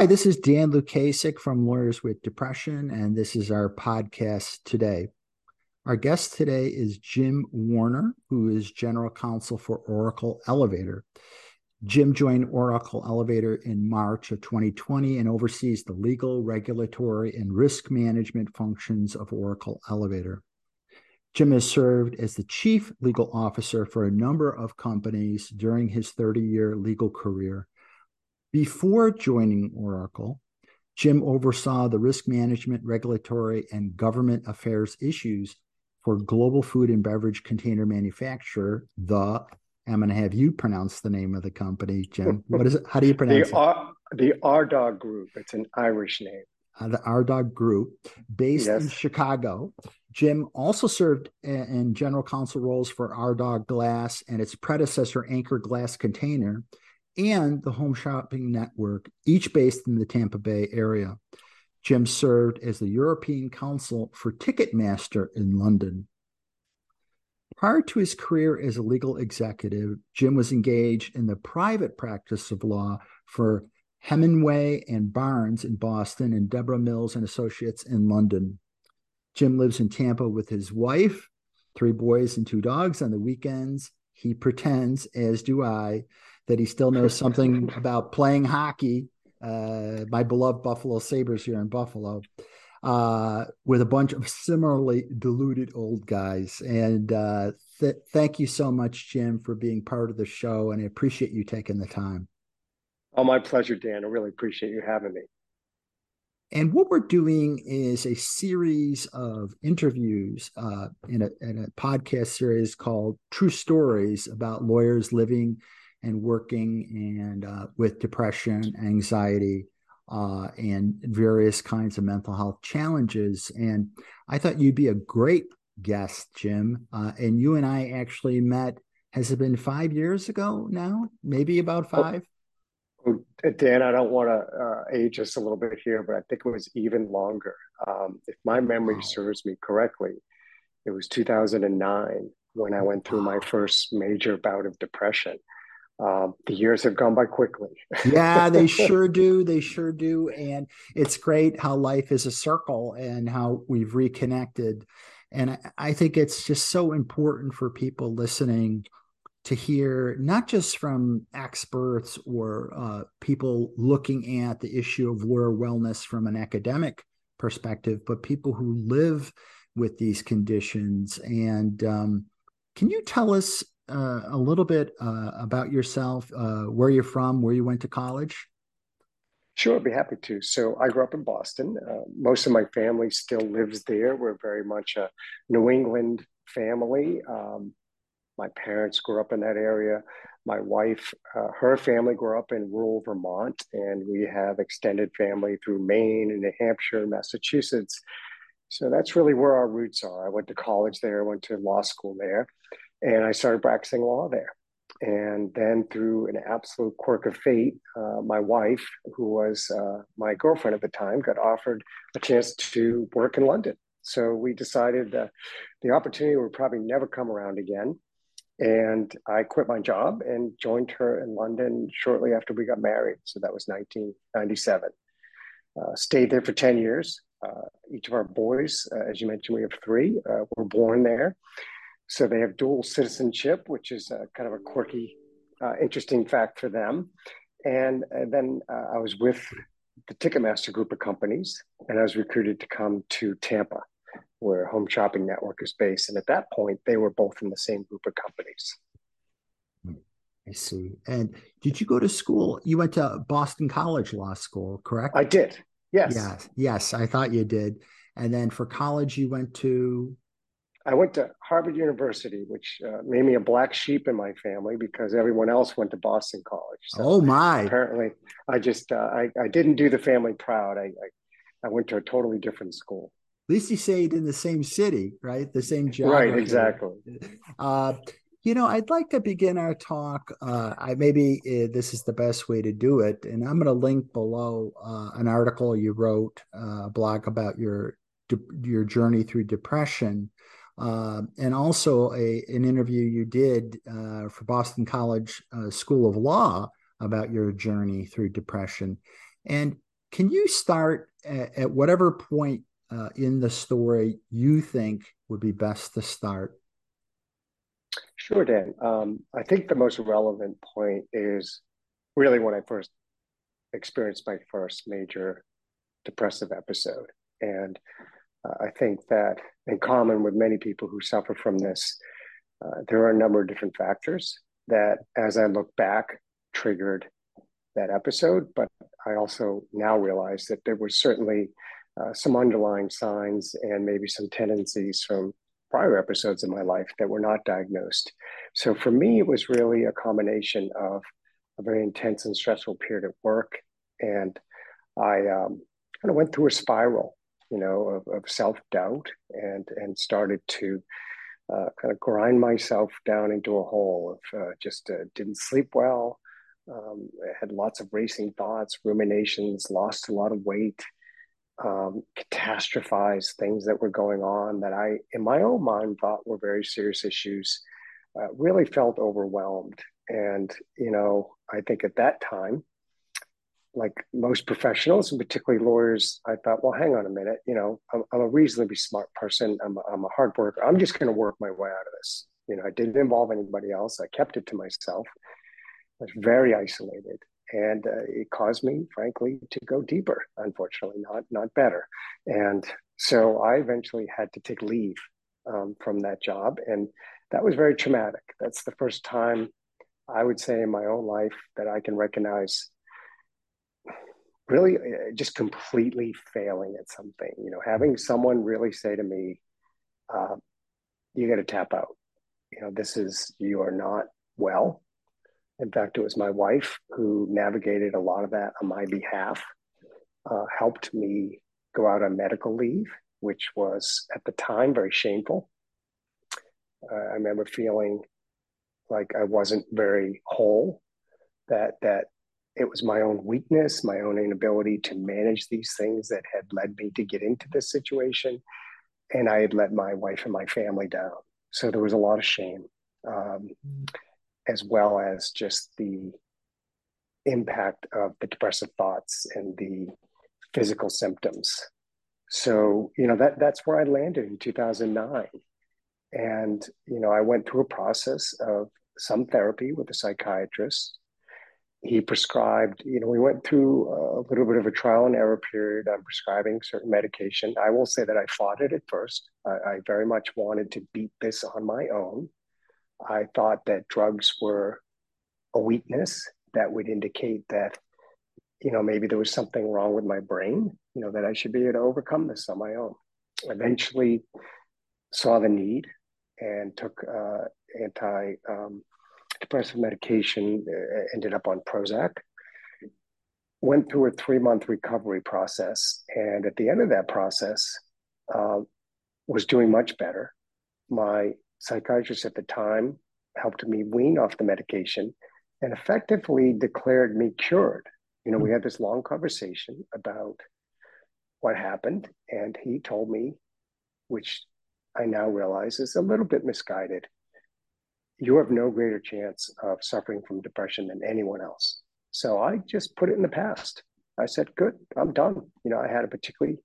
Hi, this is Dan Lukasik from Lawyers with Depression, and this is our podcast today. Our guest today is Jim Warner, who is General Counsel for Oracle Elevator. Jim joined Oracle Elevator in March of 2020 and oversees the legal, regulatory, and risk management functions of Oracle Elevator. Jim has served as the chief legal officer for a number of companies during his 30 year legal career. Before joining Oracle, Jim oversaw the risk management, regulatory, and government affairs issues for global food and beverage container manufacturer, the I'm going to have you pronounce the name of the company, Jim. What is it? How do you pronounce the, it? the Ardagh Group. It's an Irish name. Uh, the Ardagh Group, based yes. in Chicago. Jim also served in general counsel roles for Ardagh Glass and its predecessor, Anchor Glass Container, and the Home Shopping Network, each based in the Tampa Bay area. Jim served as the European counsel for Ticketmaster in London. Prior to his career as a legal executive, Jim was engaged in the private practice of law for Hemenway and Barnes in Boston and Deborah Mills and Associates in London. Jim lives in Tampa with his wife, three boys, and two dogs. On the weekends, he pretends, as do I, that he still knows something about playing hockey. Uh, my beloved Buffalo Sabres here in Buffalo uh, with a bunch of similarly deluded old guys. And uh, th- thank you so much, Jim, for being part of the show. And I appreciate you taking the time. Oh, my pleasure, Dan. I really appreciate you having me. And what we're doing is a series of interviews uh, in, a, in a podcast series called True Stories about lawyers living and working and uh, with depression, anxiety, uh, and various kinds of mental health challenges. And I thought you'd be a great guest, Jim. Uh, and you and I actually met. Has it been five years ago now? Maybe about five? Oh, Dan, I don't want to uh, age us a little bit here, but I think it was even longer. Um, if my memory wow. serves me correctly, it was 2009 when I went through wow. my first major bout of depression. Um, the years have gone by quickly. yeah, they sure do. They sure do. And it's great how life is a circle and how we've reconnected. And I, I think it's just so important for people listening to hear not just from experts or uh, people looking at the issue of lawyer wellness from an academic perspective, but people who live with these conditions. And um, can you tell us uh, a little bit uh, about yourself, uh, where you're from, where you went to college? Sure, I'd be happy to. So I grew up in Boston. Uh, most of my family still lives there. We're very much a New England family. Um, my parents grew up in that area. My wife, uh, her family grew up in rural Vermont, and we have extended family through Maine and New Hampshire, Massachusetts. So that's really where our roots are. I went to college there, I went to law school there and I started practicing law there. And then, through an absolute quirk of fate, uh, my wife, who was uh, my girlfriend at the time, got offered a chance to work in London. So we decided that the opportunity would probably never come around again. And I quit my job and joined her in London shortly after we got married. So that was 1997. Uh, stayed there for 10 years. Uh, each of our boys, uh, as you mentioned, we have three, uh, were born there. So they have dual citizenship, which is a, kind of a quirky, uh, interesting fact for them. And, and then uh, I was with the Ticketmaster group of companies, and I was recruited to come to Tampa, where Home Shopping Network is based. And at that point, they were both in the same group of companies. I see. And did you go to school? You went to Boston College Law School, correct? I did. Yes. Yes. Yes. I thought you did. And then for college, you went to I went to Harvard University, which uh, made me a black sheep in my family because everyone else went to Boston College. So oh my! Apparently, I just uh, I I didn't do the family proud. I, I, I went to a totally different school. At least you stayed in the same city, right? The same job. Right, exactly. Uh, you know, I'd like to begin our talk. Uh, I maybe uh, this is the best way to do it, and I'm going to link below uh, an article you wrote, uh, a blog about your your journey through depression. Uh, and also a, an interview you did uh, for Boston College uh, School of Law about your journey through depression. And can you start at, at whatever point uh, in the story you think would be best to start? Sure, Dan. Um, I think the most relevant point is really when I first experienced my first major depressive episode. And I think that, in common with many people who suffer from this, uh, there are a number of different factors that, as I look back, triggered that episode. But I also now realize that there was certainly uh, some underlying signs and maybe some tendencies from prior episodes in my life that were not diagnosed. So for me, it was really a combination of a very intense and stressful period at work. And I um, kind of went through a spiral, you know, of, of self doubt and, and started to uh, kind of grind myself down into a hole of uh, just uh, didn't sleep well. Um, had lots of racing thoughts, ruminations, lost a lot of weight, um, catastrophized things that were going on that I, in my own mind, thought were very serious issues. Uh, really felt overwhelmed. And, you know, I think at that time, like most professionals and particularly lawyers, I thought, well, hang on a minute, you know, I'm, I'm a reasonably smart person. I'm a, I'm a hard worker. I'm just going to work my way out of this. You know, I didn't involve anybody else. I kept it to myself. I was very isolated and uh, it caused me frankly to go deeper unfortunately not not better and so i eventually had to take leave um, from that job and that was very traumatic that's the first time i would say in my own life that i can recognize really uh, just completely failing at something you know having someone really say to me uh, you got to tap out you know this is you are not well in fact, it was my wife who navigated a lot of that on my behalf, uh, helped me go out on medical leave, which was at the time very shameful. Uh, I remember feeling like I wasn't very whole, that that it was my own weakness, my own inability to manage these things that had led me to get into this situation, and I had let my wife and my family down. So there was a lot of shame. Um, mm as well as just the impact of the depressive thoughts and the physical symptoms. So, you know, that that's where I landed in 2009. And, you know, I went through a process of some therapy with a psychiatrist. He prescribed, you know, we went through a little bit of a trial and error period on prescribing certain medication. I will say that I fought it at first. I, I very much wanted to beat this on my own. I thought that drugs were a weakness that would indicate that, you know, maybe there was something wrong with my brain, you know, that I should be able to overcome this on my own. Eventually saw the need and took uh, anti um, depressive medication, uh, ended up on Prozac. Went through a three month recovery process. And at the end of that process, uh, was doing much better. My psychiatrist at the time helped me wean off the medication and effectively declared me cured. You know, we had this long conversation about what happened, and he told me, which I now realize is a little bit misguided. You have no greater chance of suffering from depression than anyone else. So I just put it in the past. I said, good, I'm done. You know, I had a particularly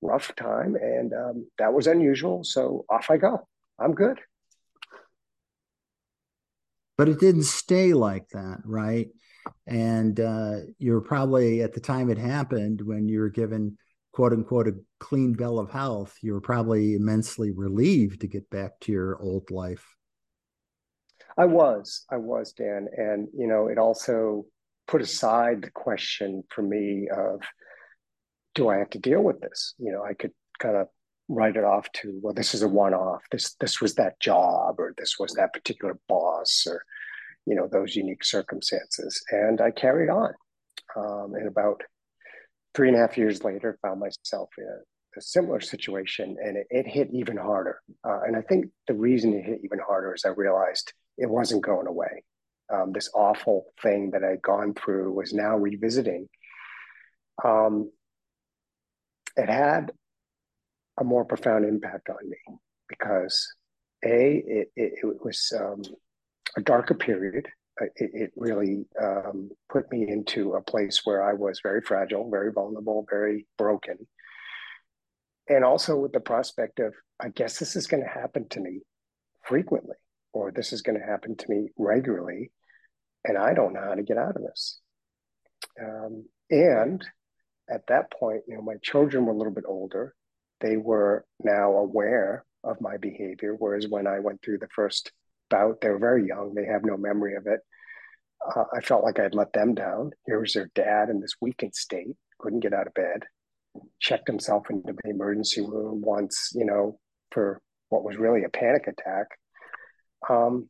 rough time and um, that was unusual. So off I go. I'm good but it didn't stay like that, right? And uh, you're probably at the time it happened when you were given quote unquote a clean bill of health, you were probably immensely relieved to get back to your old life. I was, I was, Dan. And, you know, it also put aside the question for me of, do I have to deal with this? You know, I could kind of write it off to well this is a one-off this this was that job or this was that particular boss or you know those unique circumstances and i carried on um, and about three and a half years later found myself in a, a similar situation and it, it hit even harder uh, and i think the reason it hit even harder is i realized it wasn't going away. Um, this awful thing that i'd gone through was now revisiting. Um, it had a more profound impact on me because a it, it, it was um, a darker period. It, it really um, put me into a place where I was very fragile, very vulnerable, very broken. And also with the prospect of, I guess this is going to happen to me frequently, or this is going to happen to me regularly. And I don't know how to get out of this. Um, and at that point, you know, my children were a little bit older. They were now aware of my behavior, whereas when I went through the first bout, they were very young. They have no memory of it. Uh, I felt like I'd let them down. Here was their dad in this weakened state, couldn't get out of bed, checked himself into the emergency room once, you know, for what was really a panic attack. Um,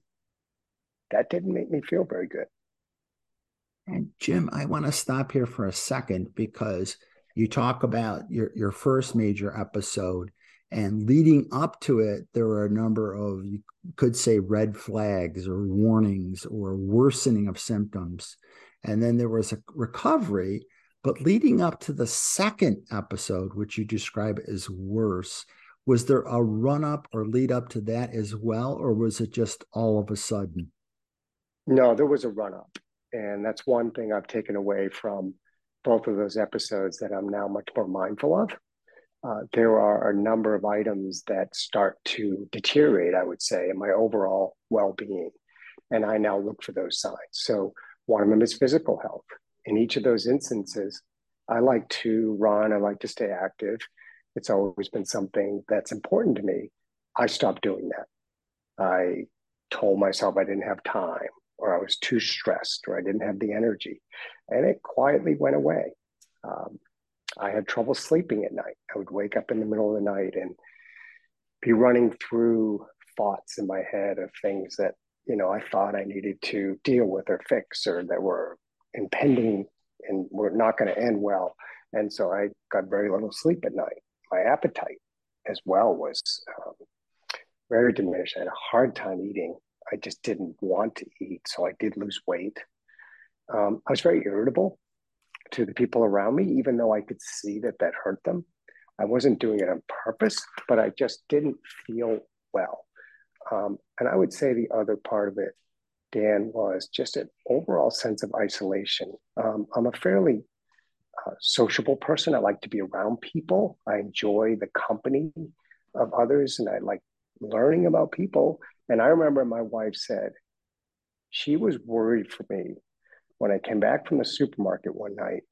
that didn't make me feel very good. And Jim, I want to stop here for a second because you talk about your, your first major episode and leading up to it, there were a number of, you could say, red flags or warnings or worsening of symptoms. And then there was a recovery. But leading up to the second episode, which you describe as worse, was there a run up or lead up to that as well? Or was it just all of a sudden? No, there was a run up. And that's one thing I've taken away from both of those episodes that I'm now much more mindful of. Uh, there are a number of items that start to deteriorate, I would say, in my overall well being. And I now look for those signs. So, one of them is physical health. In each of those instances, I like to run, I like to stay active. It's always been something that's important to me. I stopped doing that. I told myself I didn't have time or I was too stressed, or I didn't have the energy. And it quietly went away. Um, I had trouble sleeping at night. I would wake up in the middle of the night and be running through thoughts in my head of things that, you know, I thought I needed to deal with or fix or that were impending and were not going to end well. And so I got very little sleep at night. My appetite as well was um, very diminished. I had a hard time eating I just didn't want to eat. So I did lose weight. Um, I was very irritable to the people around me, even though I could see that that hurt them. I wasn't doing it on purpose, but I just didn't feel well. Um, and I would say the other part of it, Dan, was just an overall sense of isolation. Um, I'm a fairly uh, sociable person. I like to be around people. I enjoy the company of others, and I like learning about people. And I remember my wife said she was worried for me when I came back from the supermarket one night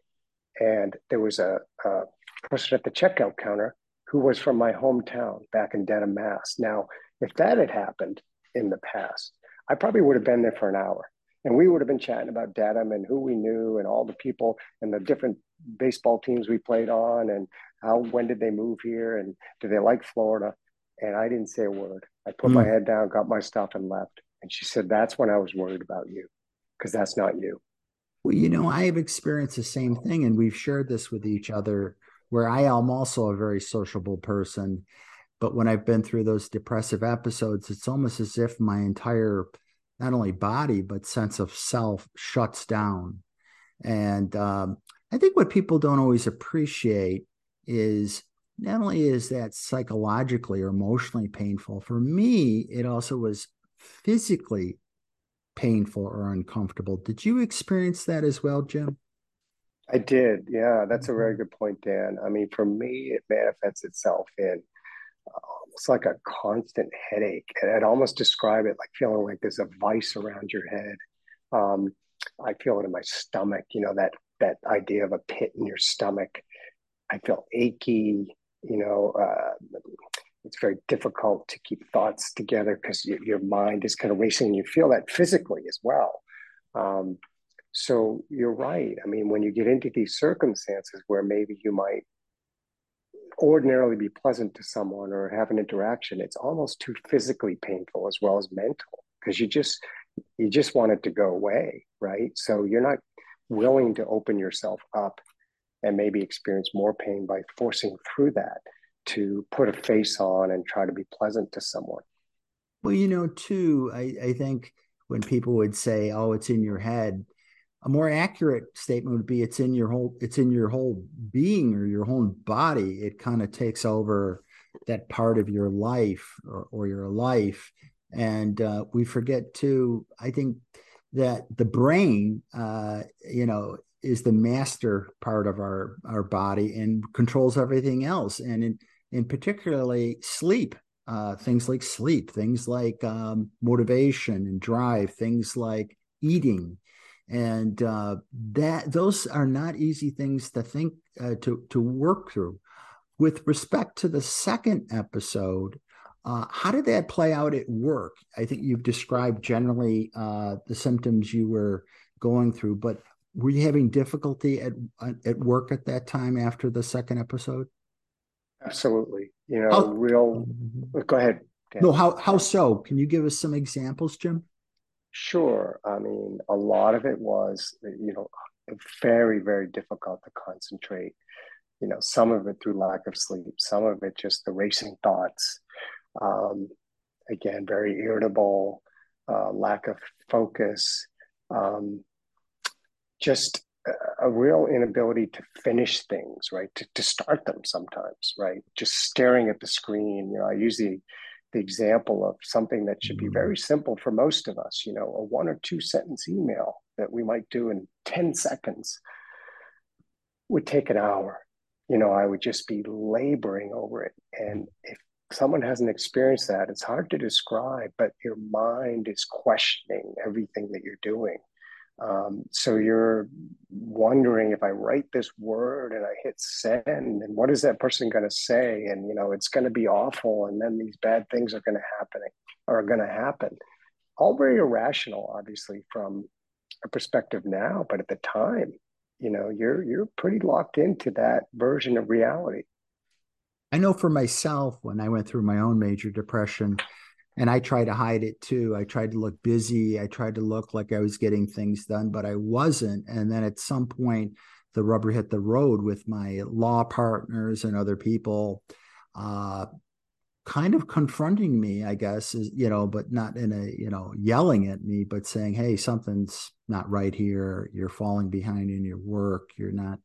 and there was a, a person at the checkout counter who was from my hometown back in Dedham, Mass. Now, if that had happened in the past, I probably would have been there for an hour. And we would have been chatting about Dedham and who we knew and all the people and the different baseball teams we played on and how when did they move here and do they like Florida? And I didn't say a word. I put mm. my hmm. head down, got my stuff, and left. And she said, That's when I was worried about you, because that's not you. Well, you know, I have experienced the same thing, and we've shared this with each other where I am also a very sociable person. But when I've been through those depressive episodes, it's almost as if my entire, not only body, but sense of self shuts down. And um, I think what people don't always appreciate is not only is that psychologically or emotionally painful, for me, it also was physically painful or uncomfortable. Did you experience that as well, Jim? I did. Yeah, that's a very mm-hmm. good point, Dan. I mean, for me, it manifests itself in almost like a constant headache. And I'd almost describe it like feeling like there's a vice around your head. Um, I feel it in my stomach, you know, that that idea of a pit in your stomach. I feel achy you know uh, it's very difficult to keep thoughts together because your, your mind is kind of racing And you feel that physically as well. Um, so you're right. I mean when you get into these circumstances where maybe you might ordinarily be pleasant to someone or have an interaction it's almost too physically painful as well as mental because you just you just want it to go away right? So you're not willing to open yourself up and maybe experience more pain by forcing through that to put a face on and try to be pleasant to someone. Well, you know, too, I, I think when people would say, "Oh, it's in your head," a more accurate statement would be, "It's in your whole, it's in your whole being or your whole body." It kind of takes over that part of your life or, or your life, and uh, we forget too. I think that the brain, uh, you know, is the master part of our our body and controls everything else, and in in particularly sleep. Uh, things like sleep, things like um, motivation and drive, things like eating, and uh, that those are not easy things to think uh, to to work through. With respect to the second episode, uh, how did that play out at work? I think you've described generally uh, the symptoms you were going through, but were you having difficulty at at work at that time after the second episode? Absolutely. You know, how, real. Mm-hmm. Go ahead. Dan. No, how how so? Can you give us some examples, Jim? Sure. I mean, a lot of it was, you know, very very difficult to concentrate. You know, some of it through lack of sleep, some of it just the racing thoughts. Um, again, very irritable, uh, lack of focus, um, just a, a real inability to finish things, right? To, to start them sometimes, right? Just staring at the screen. You know, I use the, the example of something that should be mm-hmm. very simple for most of us, you know, a one or two sentence email that we might do in 10 seconds would take an hour. You know, I would just be laboring over it. And if someone hasn't experienced that, it's hard to describe, but your mind is questioning everything that you're doing. Um, so you're wondering if I write this word and I hit send, and what is that person going to say? And you know, it's going to be awful, and then these bad things are going to happen, are going to happen. All very irrational, obviously, from a perspective now, but at the time, you know, you're you're pretty locked into that version of reality. I know for myself, when I went through my own major depression, and I tried to hide it too. I tried to look busy. I tried to look like I was getting things done, but I wasn't. And then at some point, the rubber hit the road with my law partners and other people, uh, kind of confronting me, I guess, is, you know, but not in a, you know, yelling at me, but saying, hey, something's not right here. You're falling behind in your work. You're not,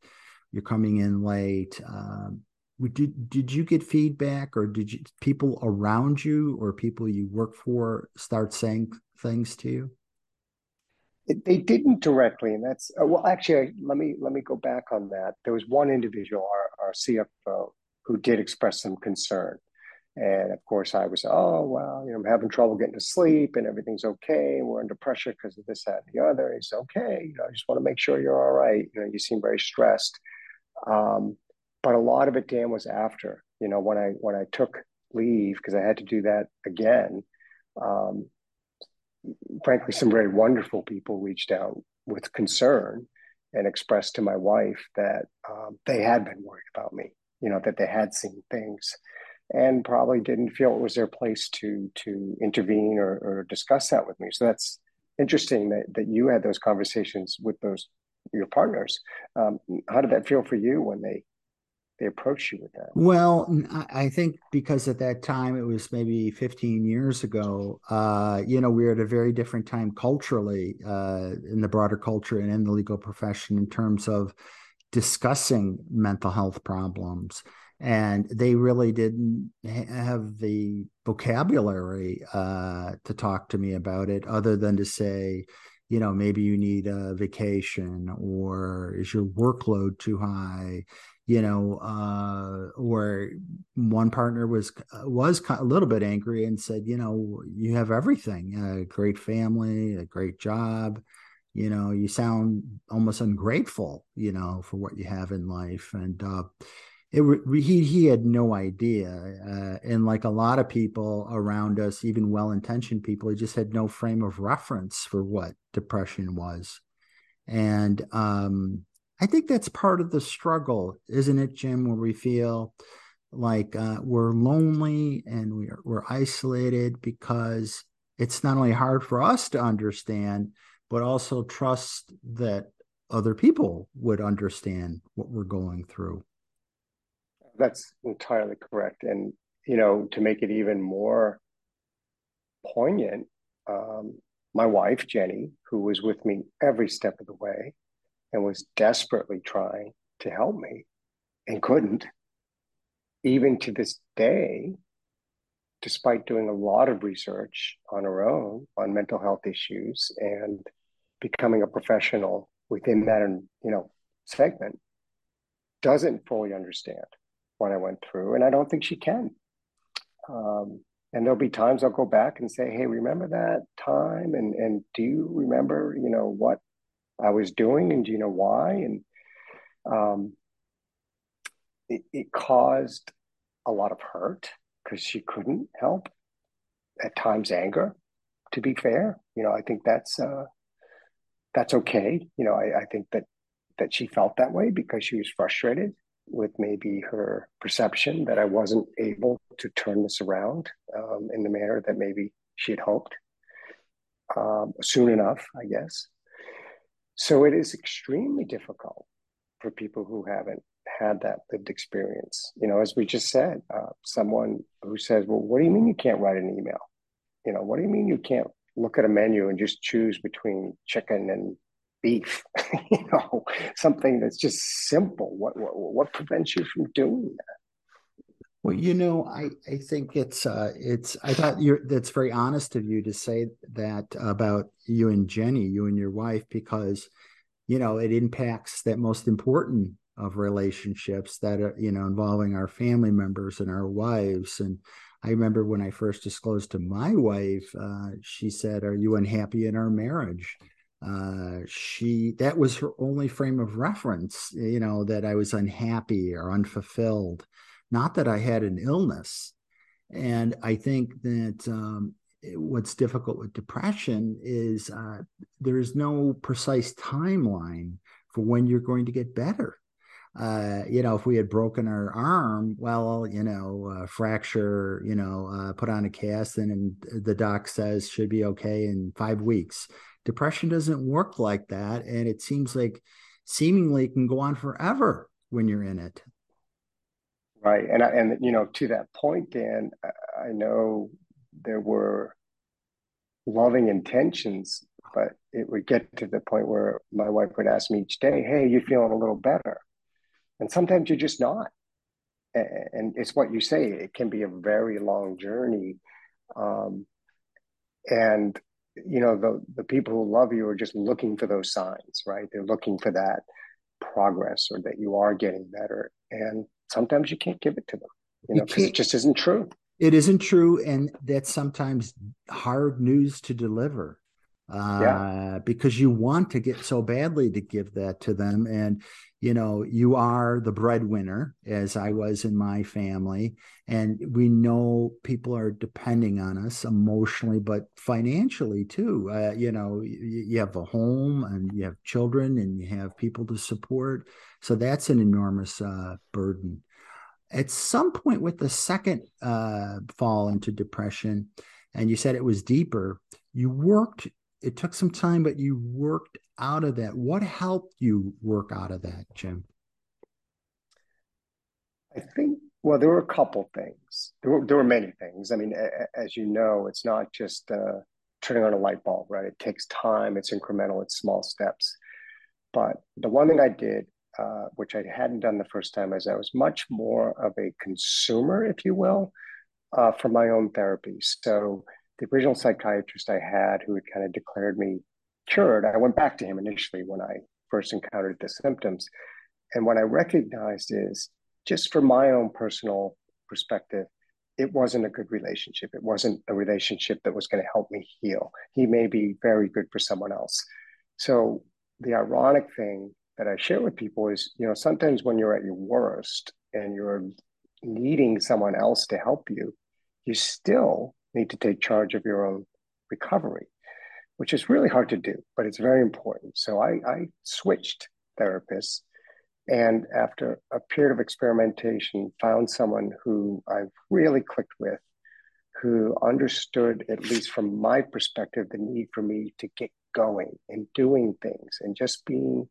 you're coming in late. Um, did did you get feedback or did you people around you or people you work for start saying things to you? They didn't directly and that's uh, well actually let me let me go back on that. There was one individual our, our cfo who did express some concern. And of course i was oh well you know i'm having trouble getting to sleep and everything's okay. We're under pressure because of this that and the other. He's okay. You know i just want to make sure you're all right. You know you seem very stressed. Um, but a lot of it dan was after you know when i when i took leave because i had to do that again. Um, frankly some very wonderful people reached out with concern and expressed to my wife that um, they had been worried about me you know that they had seen things and probably didn't feel it was their place to to intervene or, or discuss that with me. So that's interesting that, that you had those conversations with those your partners. Um, how did that feel for you when they they approached you with that? Well, I think because at that time it was maybe 15 years ago, uh, you know, we are at a very different time culturally uh, in the broader culture and in the legal profession in terms of discussing mental health problems. And they really didn't have the vocabulary uh, to talk to me about it, other than to say, you know, maybe you need a vacation or is your workload too high? you know, uh, where one partner was was a little bit angry and said, you know, you have everything, a great family, a great job, you know, you sound almost ungrateful, you know, for what you have in life, and uh, it he he had no idea, uh, and like a lot of people around us, even well-intentioned people, he just had no frame of reference for what depression was, and um I think that's part of the struggle, isn't it, Jim? Where we feel like uh, we're lonely and we're we're isolated because it's not only hard for us to understand, but also trust that other people would understand what we're going through. That's entirely correct, and you know, to make it even more poignant, um, my wife Jenny, who was with me every step of the way, and was desperately trying to help me and couldn't. Even to this day, despite doing a lot of research on her own on mental health issues and becoming a professional within that you know segment doesn't fully understand what I went through, and I don't think she can. Um, and there'll be times I'll go back and say, "Hey, remember that time? And and do you remember, you know, what I was doing, and do you know why?" And um, it, it caused a lot of hurt because she couldn't help. At times, anger. To be fair, you know, I think that's uh, that's okay. You know, I, I think that that she felt that way because she was frustrated with maybe her perception that I wasn't able to turn this around um, in the manner that maybe she had hoped um, soon enough, I guess. So it is extremely difficult for people who haven't had that lived experience. You know, as we just said, uh, someone who says, "Well, what do you mean you can't write an email? You know, what do you mean you can't look at a menu and just choose between chicken and beef you know something that's just simple. What, what what prevents you from doing that? Well you know i i think it's uh it's i thought you're that's very honest of you to say that about you and jenny you and your wife because you know it impacts that most important of relationships that are you know involving our family members and our wives. And I remember when I first disclosed to my wife, uh, she said, "Are you unhappy in our marriage?" Uh, she that was her only frame of reference. You know that I was unhappy or unfulfilled, not that I had an illness. And I think that um, what's difficult with depression is uh, there's no precise timeline for when you're going to get better uh, you know, if we had broken our arm, well, you know, uh, fracture, you know, uh, put on a cast, and, and the doc says should be okay in five weeks. Depression doesn't work like that, and it seems like seemingly can go on forever when you're in it. Right, and I, and you know, to that point, Dan, I know there were loving intentions, but it would get to the point where my wife would ask me each day, "Hey, you feeling a little better?" and sometimes you're just not and it's what you say it can be a very long journey um, and you know the the people who love you are just looking for those signs right? They're looking for that progress or that you are getting better. And sometimes you can't give it to them you know because it just isn't true. It isn't true and that's sometimes hard news to deliver uh, yeah. because you want to get so badly to give that to them. And, you know, you are the breadwinner, as I was in my family. And we know people are depending on us emotionally, but financially too. Uh, you know, you, you have a home and you have children and you have people to support. So that's an enormous uh, burden. At some point with the second uh, fall into depression, and you said it was deeper, you worked it took some time, but you worked out of that. What helped you work out of that, Jim? I think, well, there were a couple things. There were, there were many things. I mean, a, as you know, it's not just uh, turning on a light bulb, right? It takes time, it's incremental, it's small steps. But the one thing I did, uh, which I hadn't done the first time, is I was much more of a consumer, if you will, uh, for my own therapy. So the original psychiatrist I had who had kind of declared me cured, I went back to him initially when I first encountered the symptoms. And what I recognized is just from my own personal perspective, it wasn't a good relationship. It wasn't a relationship that was going to help me heal. He may be very good for someone else. So the ironic thing that I share with people is, you know, sometimes when you're at your worst and you're needing someone else to help you, you still need to take charge of your own recovery, which is really hard to do, but it's very important. So I, I switched therapists and after a period of experimentation found someone who i really clicked with who understood at least from my perspective the need for me to get going and doing things and just being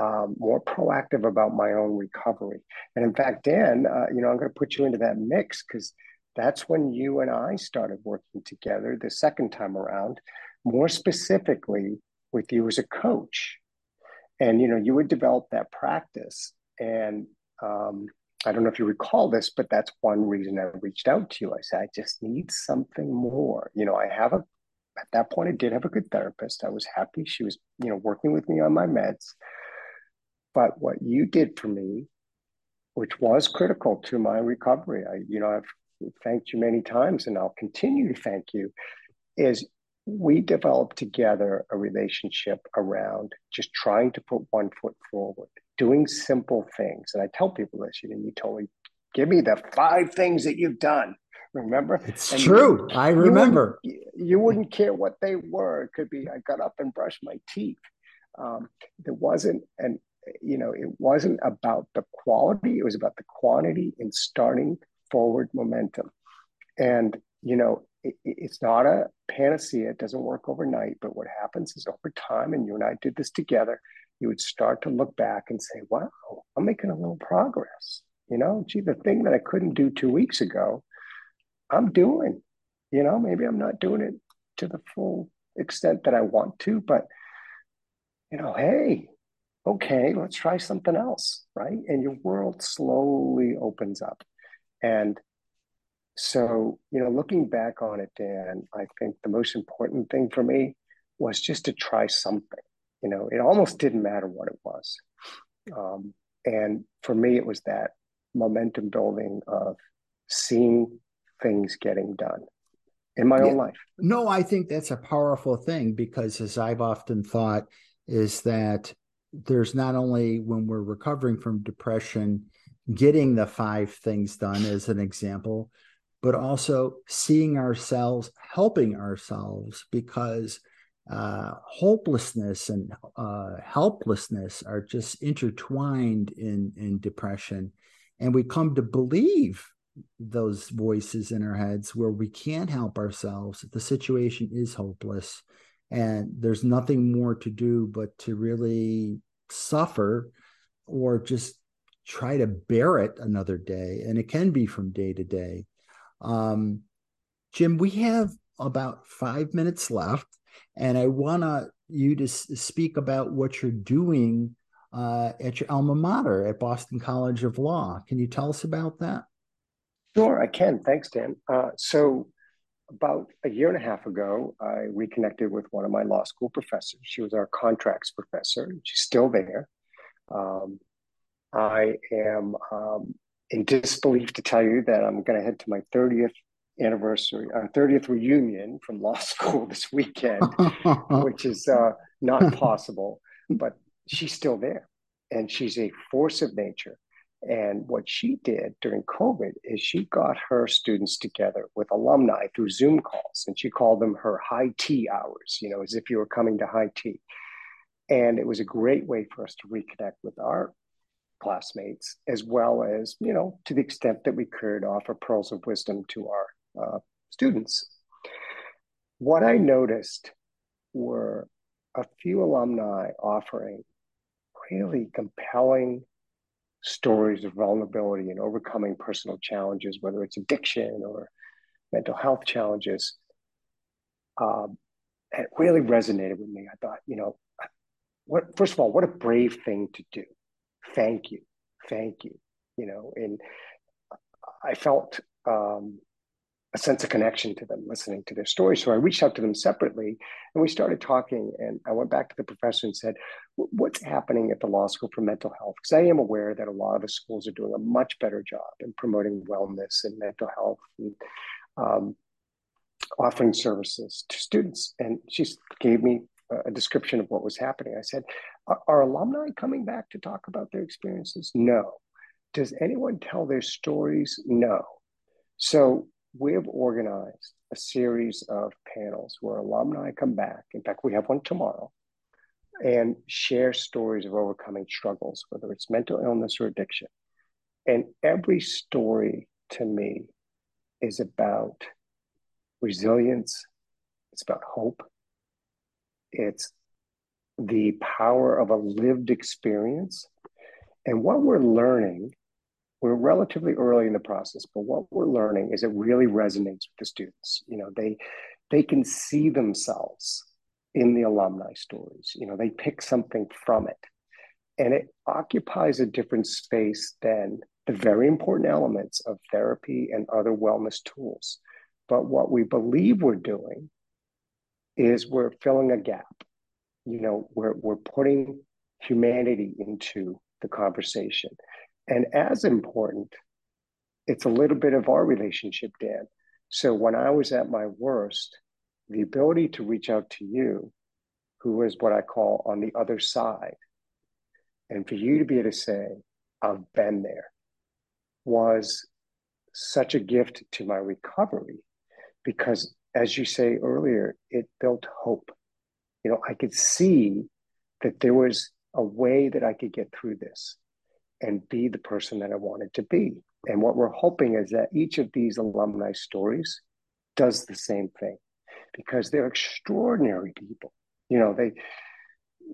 um, more proactive about my own recovery and in fact dan uh, you know i'm going to put you into that mix because that's when you and I started working together the second time around, more specifically with you as a coach. And you know, you would develop that practice. And um, I don't know if you recall this, but that's one reason I reached out to you. I said, I just need something more. You know, I have a at that point, I did have a good therapist. I was happy she was, you know, working with me on my meds. But what you did for me, which was critical to my recovery, I, you know, I've thanked you many times and I'll continue to thank you, is we developed together a relationship around just trying to put one foot forward, doing simple things. And I tell people this, you know, you told me, give me the five things that you've done. Remember? It's and true. You, I remember. You wouldn't, you wouldn't, care what they were. It could be I got up and brushed my teeth. Um, there wasn't and you know, it wasn't about the quality, it was about the quantity in starting forward momentum. And, you know, it, it's not a panacea, it doesn't work overnight, but what happens is over time, and you and I did this together, you would start to look back and say, wow, I'm making a little progress. You know, gee, the thing that I couldn't do two weeks ago, I'm doing. You know, maybe I'm not doing it to the full extent that I want to, but you know, hey, okay, let's try something else, right? And your world slowly opens up. And so, you know, looking back on it, Dan, I think the most important thing for me was just to try something. You know, it almost didn't matter what it was. Um, and for me, it was that momentum building of seeing things getting done in my yeah. own life. No, I think that's a powerful thing because, as I've often thought, is that there's not only when we're recovering from depression, getting the five things done as an example, but also seeing ourselves, helping ourselves because uh, hopelessness and uh, helplessness are just intertwined in, in depression. And we come to believe those voices in our heads where we can't help ourselves. The situation is hopeless and there's nothing more to do but to really suffer or just try to bear it another day and it can be from day to day um, jim we have about five minutes left and i want you to speak about what you're doing uh, at your alma mater at boston college of law can you tell us about that sure i can thanks dan uh, so about a year and a half ago, I reconnected with one of my law school professors. She was our contracts professor. She's still there. Um, I am um, in disbelief to tell you that I'm going to head to my 30th anniversary, our 30th reunion from law school this weekend, which is uh, not possible. But she's still there, and she's a force of nature. And what she did during COVID is she got her students together with alumni through Zoom calls, and she called them her high tea hours, you know, as if you were coming to high tea. And it was a great way for us to reconnect with our classmates, as well as, you know, to the extent that we could offer pearls of wisdom to our uh, students. What I noticed were a few alumni offering really compelling stories of vulnerability and overcoming personal challenges, whether it's addiction or mental health challenges. Um, it really resonated with me. I thought, you know, what first of all, what a brave thing to do. Thank you, thank you. You know, and I felt um, a sense of connection to them listening to their stories. So I reached out to them separately and we started talking. And I went back to the professor and said, What's happening at the law school for mental health? Because I am aware that a lot of the schools are doing a much better job in promoting wellness and mental health and um, offering services to students. And she gave me a description of what was happening. I said, are, are alumni coming back to talk about their experiences? No. Does anyone tell their stories? No. So we have organized a series of panels where alumni come back. In fact, we have one tomorrow and share stories of overcoming struggles, whether it's mental illness or addiction. And every story to me is about resilience, it's about hope, it's the power of a lived experience. And what we're learning we're relatively early in the process, but what we're learning is it really resonates with the students. You know, they they can see themselves in the alumni stories. You know, they pick something from it. And it occupies a different space than the very important elements of therapy and other wellness tools. But what we believe we're doing is we're filling a gap. You know, we're we're putting humanity into the conversation. And as important, it's a little bit of our relationship, Dan. So when I was at my worst, the ability to reach out to you, who is what I call on the other side, and for you to be able to say, I've been there, was such a gift to my recovery because, as you say earlier, it built hope. You know, I could see that there was a way that I could get through this and be the person that I wanted to be. And what we're hoping is that each of these alumni stories does the same thing because they're extraordinary people. You know, they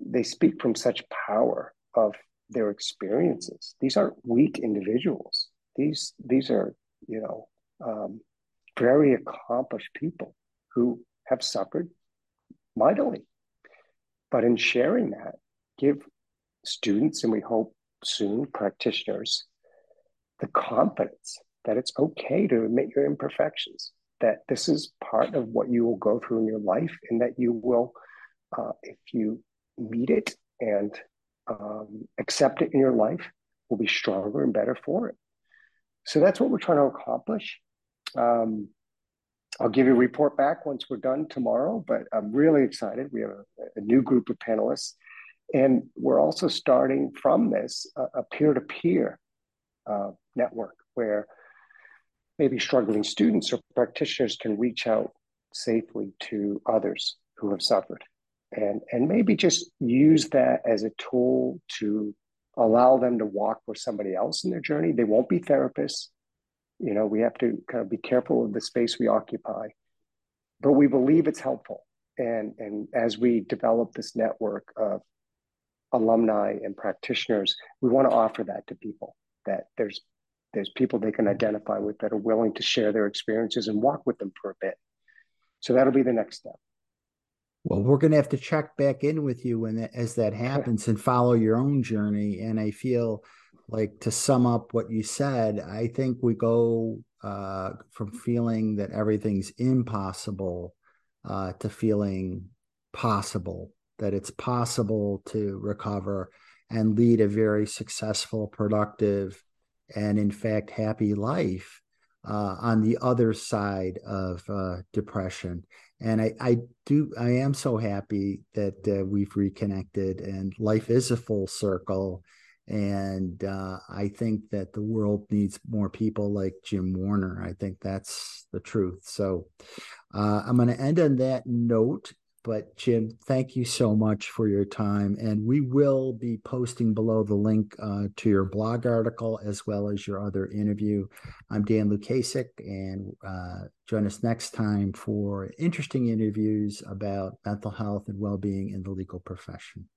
they speak from such power of their experiences. These aren't weak individuals. These these are you know um, very accomplished people who have suffered mightily. But in sharing that, give students and we hope soon practitioners the confidence that it's okay to admit your imperfections, that this is part of what you will go through in your life, and that you will, uh, if you meet it and um, accept it in your life, will be stronger and better for it. So that's what we're trying to accomplish. Um, I'll give you a report back once we're done tomorrow, but I'm really excited. We have a, a new group of panelists, and we're also starting from this a peer to peer network where maybe struggling students or practitioners can reach out safely to others who have suffered. And and maybe just use that as a tool to allow them to walk with somebody else in their journey. They won't be therapists you know we have to kind of be careful of the space we occupy but we believe it's helpful and and as we develop this network of alumni and practitioners we want to offer that to people that there's there's people they can identify with that are willing to share their experiences and walk with them for a bit. So that'll be the next step. Well, we're going to have to check back in with you when that, as that happens and follow your own journey. And I feel like to sum up what you said, I think we go uh, from feeling that everything's impossible uh, to feeling possible, that it's possible to recover and lead a very successful, productive, and in fact happy life uh, on the other side of uh, depression. And I, I do, I am so happy that uh, we've reconnected and life is a full circle. And uh, I think that the world needs more people like Jim Warner. I think that's the truth. So uh, I'm going to end on that note. But Jim, thank you so much for your time. And we will be posting below the link uh, to your blog article as well as your other interview. I'm Dan Lukasik, and uh, join us next time for interesting interviews about mental health and well being in the legal profession.